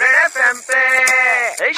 Red FM पे ए,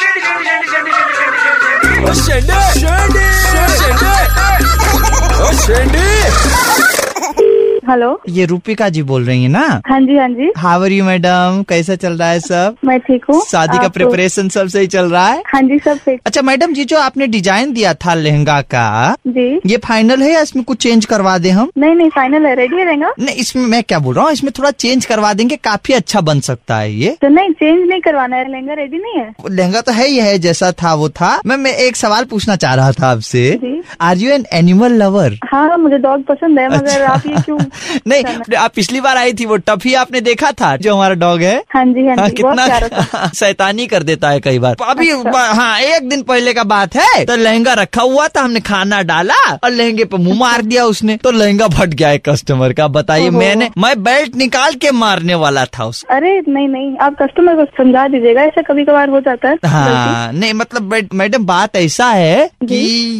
hello ये रूपिका जी बोल रही है ना? हाँ जी हाँ जी। हावर यू मैडम कैसा चल रहा है सब? मैं ठीक हूँ। शादी का प्रिपरेशन सब सही चल रहा है? हाँ जी सब ठीक। अच्छा मैडम जी जो आपने डिज़ाइन दिया था लहंगा का जी। ये फाइनल है या इसमें कुछ चेंज करवा दे हम? नहीं नहीं फाइनल है। रेडी रहेगा नहीं इसमें मैं क्या बोल रहा हूँ इसमें थोड़ा चेंज करवा देंगे काफ़ी अच्छा बन सकता है ये। तो नहीं चेंज नहीं करवाना है। लहंगा रेडी नहीं है? लहंगा तो है ही है जैसा था वो था। मैं मैं एक सवाल पूछना चाह रहा था आपसे। Are you an animal lover हाँ मुझे डॉग पसंद है मगर अच्छा। आप ये क्यों नहीं आप पिछली बार आई थी वो टफी आपने देखा था जो हमारा डॉग है? हाँ जी हाँ हाँ, जी कितना शैतानी कर देता है कई बार। अभी अच्छा। हाँ एक दिन पहले का बात है तो लहंगा रखा हुआ था हमने खाना डाला और लहंगे पे मुँह मार दिया उसने तो लहंगा फट गया है कस्टमर का बताइए मैंने मैं बेल्ट निकाल के मारने वाला था उसको अरे नहीं नहीं आप कस्टमर को समझा दीजिएगा ऐसा कभी कभार हो जाता है हाँ नहीं मतलब मैडम बात ऐसा है कि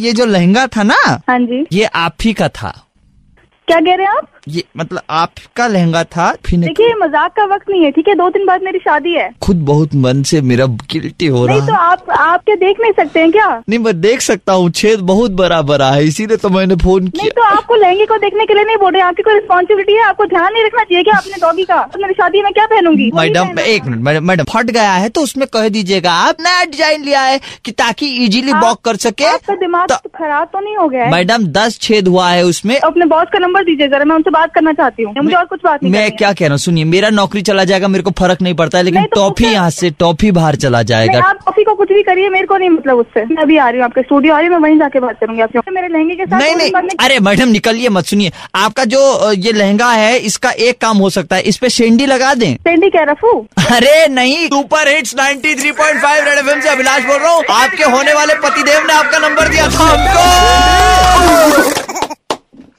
ये जो लहंगा था ना हाँ जी। ये आप ही का था। क्या कह रहे हैं आप? ये मतलब आपका लहंगा था देखिए मज़ाक का वक्त नहीं है ठीक है? दो दिन बाद मेरी शादी है। खुद बहुत मन से मेरा गिल्टी हो रहा है। तो आप आप क्या देख नहीं सकते हैं क्या? नहीं मैं देख सकता हूँ छेद बहुत बड़ा बड़ा है इसीलिए तो मैंने फ़ोन नहीं किया। तो आपको लहंगे को देखने के लिए नहीं बोल रहे आपकी कोई रिस्पॉन्सिबिलिटी है? आपको ध्यान नहीं रखना चाहिए क्या अपने डॉगी का? तो मेरी शादी में क्या पहनूँगी? मैडम एक मिनट मैडम मैडम फट गया है तो उसमें कह दीजिएगा। आप नया डिज़ाइन लिया है की ताकि इजिली वॉक कर सके। आपका दिमाग तो- तो खराब तो नहीं हो गया मैडम दस छेद हुआ है उसमें। अपने बॉस का नंबर दीजिए जरा मैं उनसे बात करना चाहती हूँ। मुझे और कुछ बात नहीं मैं करनी। क्या कह रहा हूँ? सुनिए मेरा नौकरी चला जाएगा मेरे को फ़र्क नहीं पड़ता है लेकिन तो टॉफी यहाँ से टॉफी बाहर चला जाएगा। आप कॉफ़ी को कुछ भी करिए मेरे को नहीं मतलब उससे। मैं अभी आ रही हूँ आपके स्टूडियो आ रही हूँ मैं वहीं जाके बात करूँगी आपसे। मेरे लहंगे के साथ नहीं नहीं अरे मैडम निकलिए मत सुनिए। आपका जो ये लहंगा है इसका एक काम हो सकता है इस पे शेंडी लगा दें। पेंडी क्या रफू? अरे नहीं सुपर हिट्स 93.5 रेड एफएम से अभिलाष बोल रहा हूँ। आपके होने वाले पतिदेव ने आपका नंबर दिया था हमको।